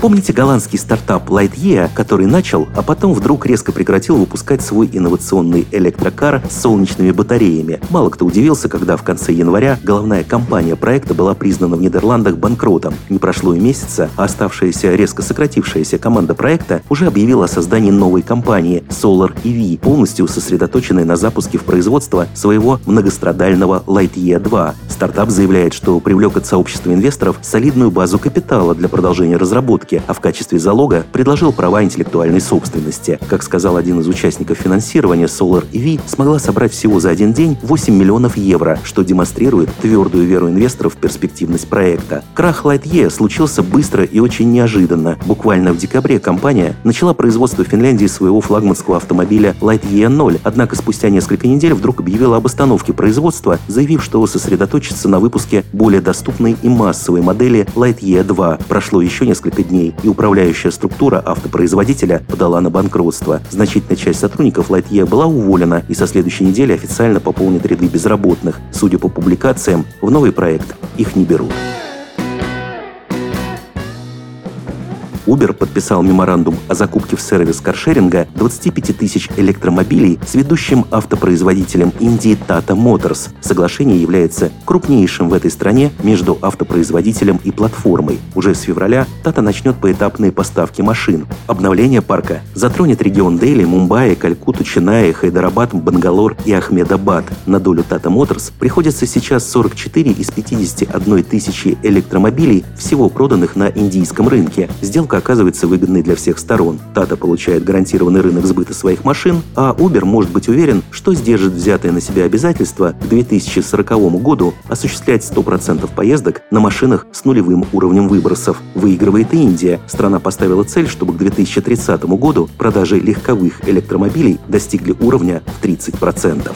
Помните голландский стартап Lightyear, который начал, а потом вдруг резко прекратил выпускать свой инновационный электрокар с солнечными батареями? Мало кто удивился, когда в конце января головная компания проекта была признана в Нидерландах банкротом. Не прошло и месяца, а оставшаяся резко сократившаяся команда проекта уже объявила о создании новой компании Solar EV, полностью сосредоточенной на запуске в производство своего многострадального Lightyear 2. Стартап заявляет, что привлек от сообщества инвесторов солидную базу капитала для продолжения разработки разработки, а в качестве залога предложил права интеллектуальной собственности. Как сказал один из участников финансирования, Solar EV смогла собрать всего за один день 8 миллионов евро, что демонстрирует твердую веру инвесторов в перспективность проекта. Крах Lightyear случился быстро и очень неожиданно. Буквально в декабре компания начала производство в Финляндии своего флагманского автомобиля Lightyear 0, однако спустя несколько недель вдруг объявила об остановке производства, заявив, что сосредоточится на выпуске более доступной и массовой модели Lightyear 2. Прошло еще несколько дней дней, и управляющая структура автопроизводителя подала на банкротство. Значительная часть сотрудников Lightyear была уволена и со следующей недели официально пополнит ряды безработных. Судя по публикациям, в новый проект их не берут. Uber подписал меморандум о закупке в сервис каршеринга 25 тысяч электромобилей с ведущим автопроизводителем Индии Tata Motors. Соглашение является крупнейшим в этой стране между автопроизводителем и платформой. Уже с февраля Tata начнет поэтапные поставки машин. Обновление парка затронет регион Дели, Мумбаи, Калькуту, Ченай, Хайдарабад, Бангалор и Ахмедабад. На долю Tata Motors приходится сейчас 44 из 51 тысячи электромобилей, всего проданных на индийском рынке. Сделка оказывается выгодной для всех сторон. Тата получает гарантированный рынок сбыта своих машин, а Uber может быть уверен, что сдержит взятое на себя обязательство к 2040 году осуществлять 100% поездок на машинах с нулевым уровнем выбросов. Выигрывает и Индия. Страна поставила цель, чтобы к 2030 году продажи легковых электромобилей достигли уровня в 30%.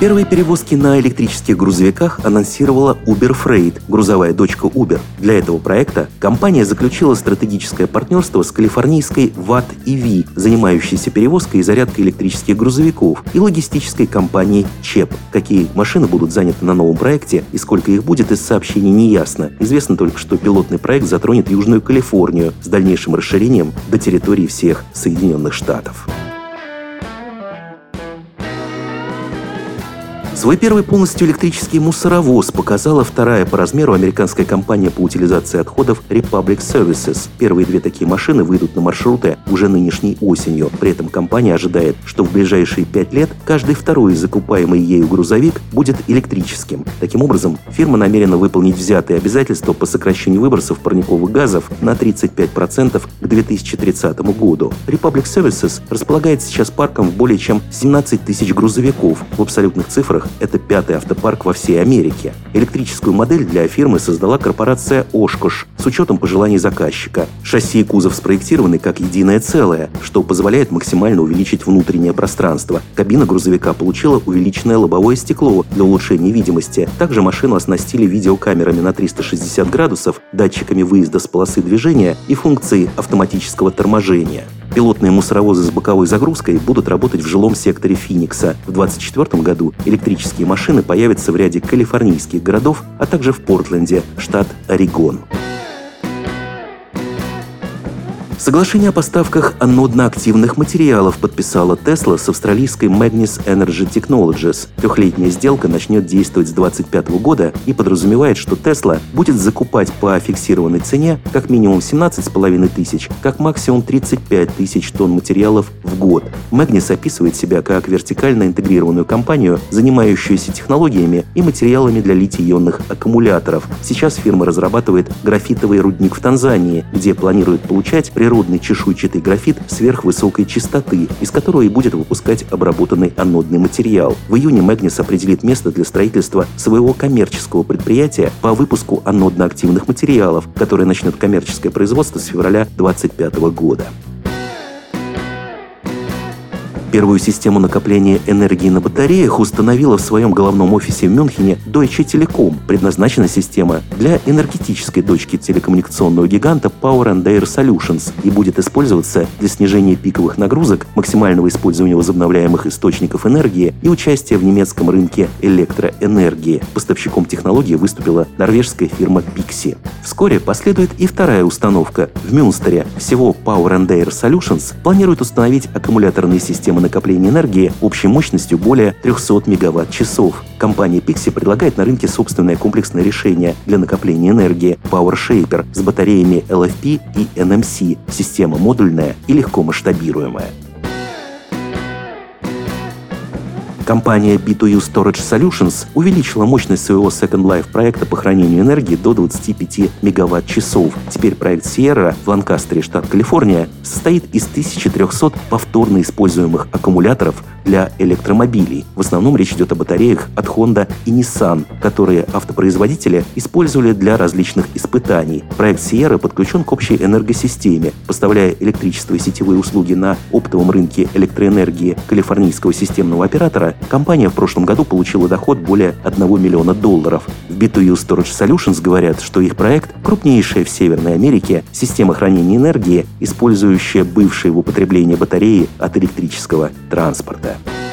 Первые перевозки на электрических грузовиках анонсировала Uber Freight, грузовая дочка Uber. Для этого проекта компания заключила стратегическое партнерство с калифорнийской Watt EV, занимающейся перевозкой и зарядкой электрических грузовиков, и логистической компанией ЧЕП. Какие машины будут заняты на новом проекте и сколько их будет, из сообщений не ясно. Известно только, что пилотный проект затронет Южную Калифорнию с дальнейшим расширением до территории всех Соединенных Штатов. Свой первый полностью электрический мусоровоз показала вторая по размеру американская компания по утилизации отходов Republic Services. Первые две такие машины выйдут на маршруты уже нынешней осенью. При этом компания ожидает, что в ближайшие пять лет каждый второй закупаемый ею грузовик будет электрическим. Таким образом, фирма намерена выполнить взятые обязательства по сокращению выбросов парниковых газов на 35% к 2030 году. Republic Services располагает сейчас парком в более чем 17 тысяч грузовиков. В абсолютных цифрах это пятый автопарк во всей Америке. Электрическую модель для фирмы создала корпорация Oshkosh с учетом пожеланий заказчика. Шасси и кузов спроектированы как единое целое, что позволяет максимально увеличить внутреннее пространство. Кабина грузовика получила увеличенное лобовое стекло для улучшения видимости. Также машину оснастили видеокамерами на 360 градусов, датчиками выезда с полосы движения и функцией автоматического торможения. Пилотные мусоровозы с боковой загрузкой будут работать в жилом секторе Финикса. В 2024 году электрические машины появятся в ряде калифорнийских городов, а также в Портленде, штат Орегон. Соглашение о поставках анодно-активных материалов подписала Tesla с австралийской Magnus Energy Technologies. Трехлетняя сделка начнет действовать с 2025 года и подразумевает, что Tesla будет закупать по фиксированной цене как минимум 17,5 тысяч, как максимум 35 тысяч тонн материалов в год. Magnus описывает себя как вертикально интегрированную компанию, занимающуюся технологиями и материалами для литий-ионных аккумуляторов. Сейчас фирма разрабатывает графитовый рудник в Танзании, где планирует получать природный природный чешуйчатый графит сверхвысокой чистоты, из которого и будет выпускать обработанный анодный материал. В июне Магнис определит место для строительства своего коммерческого предприятия по выпуску анодно-активных материалов, которое начнет коммерческое производство с февраля 2025 года. Первую систему накопления энергии на батареях установила в своем головном офисе в Мюнхене Deutsche Telekom. Предназначена система для энергетической дочки телекоммуникационного гиганта Power and Air Solutions и будет использоваться для снижения пиковых нагрузок, максимального использования возобновляемых источников энергии и участия в немецком рынке электроэнергии. Поставщиком технологии выступила норвежская фирма Pixie. Вскоре последует и вторая установка. В Мюнстере всего Power and Air Solutions планирует установить аккумуляторные системы системы накопления энергии общей мощностью более 300 мегаватт-часов. Компания Pixie предлагает на рынке собственное комплексное решение для накопления энергии Power Shaper с батареями LFP и NMC. Система модульная и легко масштабируемая. Компания B2U Storage Solutions увеличила мощность своего Second Life проекта по хранению энергии до 25 мегаватт-часов. Теперь проект Sierra в Ланкастере, штат Калифорния, состоит из 1300 повторно используемых аккумуляторов для электромобилей. В основном речь идет о батареях от Honda и Nissan, которые автопроизводители использовали для различных испытаний. Проект Sierra подключен к общей энергосистеме, поставляя электричество и сетевые услуги на оптовом рынке электроэнергии калифорнийского системного оператора. Компания в прошлом году получила доход более 1 миллиона долларов. В B2U Storage Solutions говорят, что их проект – крупнейшая в Северной Америке система хранения энергии, использующая бывшие в употреблении батареи от электрического транспорта. time.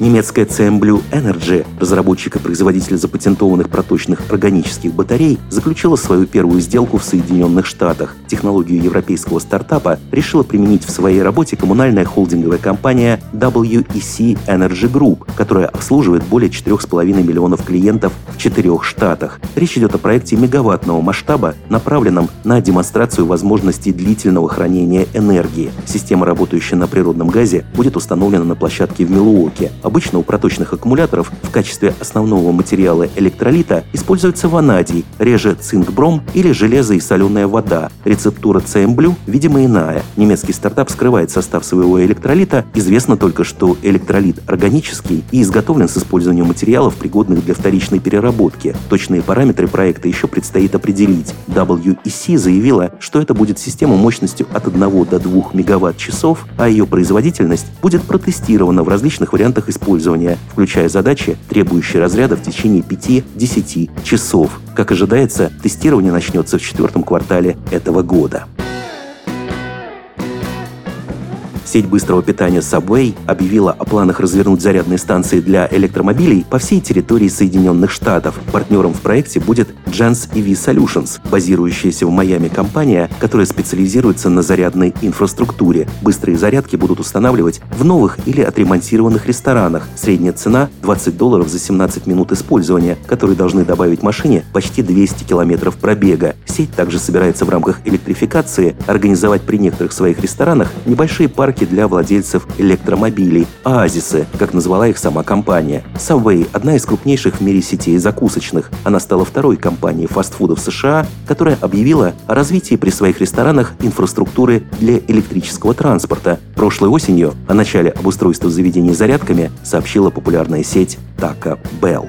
Немецкая CM Blue Energy, разработчик и производитель запатентованных проточных органических батарей, заключила свою первую сделку в Соединенных Штатах. Технологию европейского стартапа решила применить в своей работе коммунальная холдинговая компания WEC Energy Group, которая обслуживает более 4,5 миллионов клиентов в четырех штатах. Речь идет о проекте мегаваттного масштаба, направленном на демонстрацию возможностей длительного хранения энергии. Система, работающая на природном газе, будет установлена на площадке в Милуоке, Обычно у проточных аккумуляторов в качестве основного материала электролита используется ванадий, реже цинк-бром или железо и соленая вода. Рецептура CM видимо, иная. Немецкий стартап скрывает состав своего электролита. Известно только, что электролит органический и изготовлен с использованием материалов, пригодных для вторичной переработки. Точные параметры проекта еще предстоит определить. WEC заявила, что это будет система мощностью от 1 до 2 мегаватт-часов, а ее производительность будет протестирована в различных вариантах использования использования, включая задачи, требующие разряда в течение 5-10 часов. Как ожидается, тестирование начнется в четвертом квартале этого года. Сеть быстрого питания Subway объявила о планах развернуть зарядные станции для электромобилей по всей территории Соединенных Штатов. Партнером в проекте будет Jans EV Solutions, базирующаяся в Майами компания, которая специализируется на зарядной инфраструктуре. Быстрые зарядки будут устанавливать в новых или отремонтированных ресторанах. Средняя цена 20 долларов за 17 минут использования, которые должны добавить машине почти 200 километров пробега. Сеть также собирается в рамках электрификации организовать при некоторых своих ресторанах небольшие парки марки для владельцев электромобилей – «Оазисы», как назвала их сама компания. Subway – одна из крупнейших в мире сетей закусочных. Она стала второй компанией фастфудов США, которая объявила о развитии при своих ресторанах инфраструктуры для электрического транспорта. Прошлой осенью о начале обустройства заведений зарядками сообщила популярная сеть Taco Bell.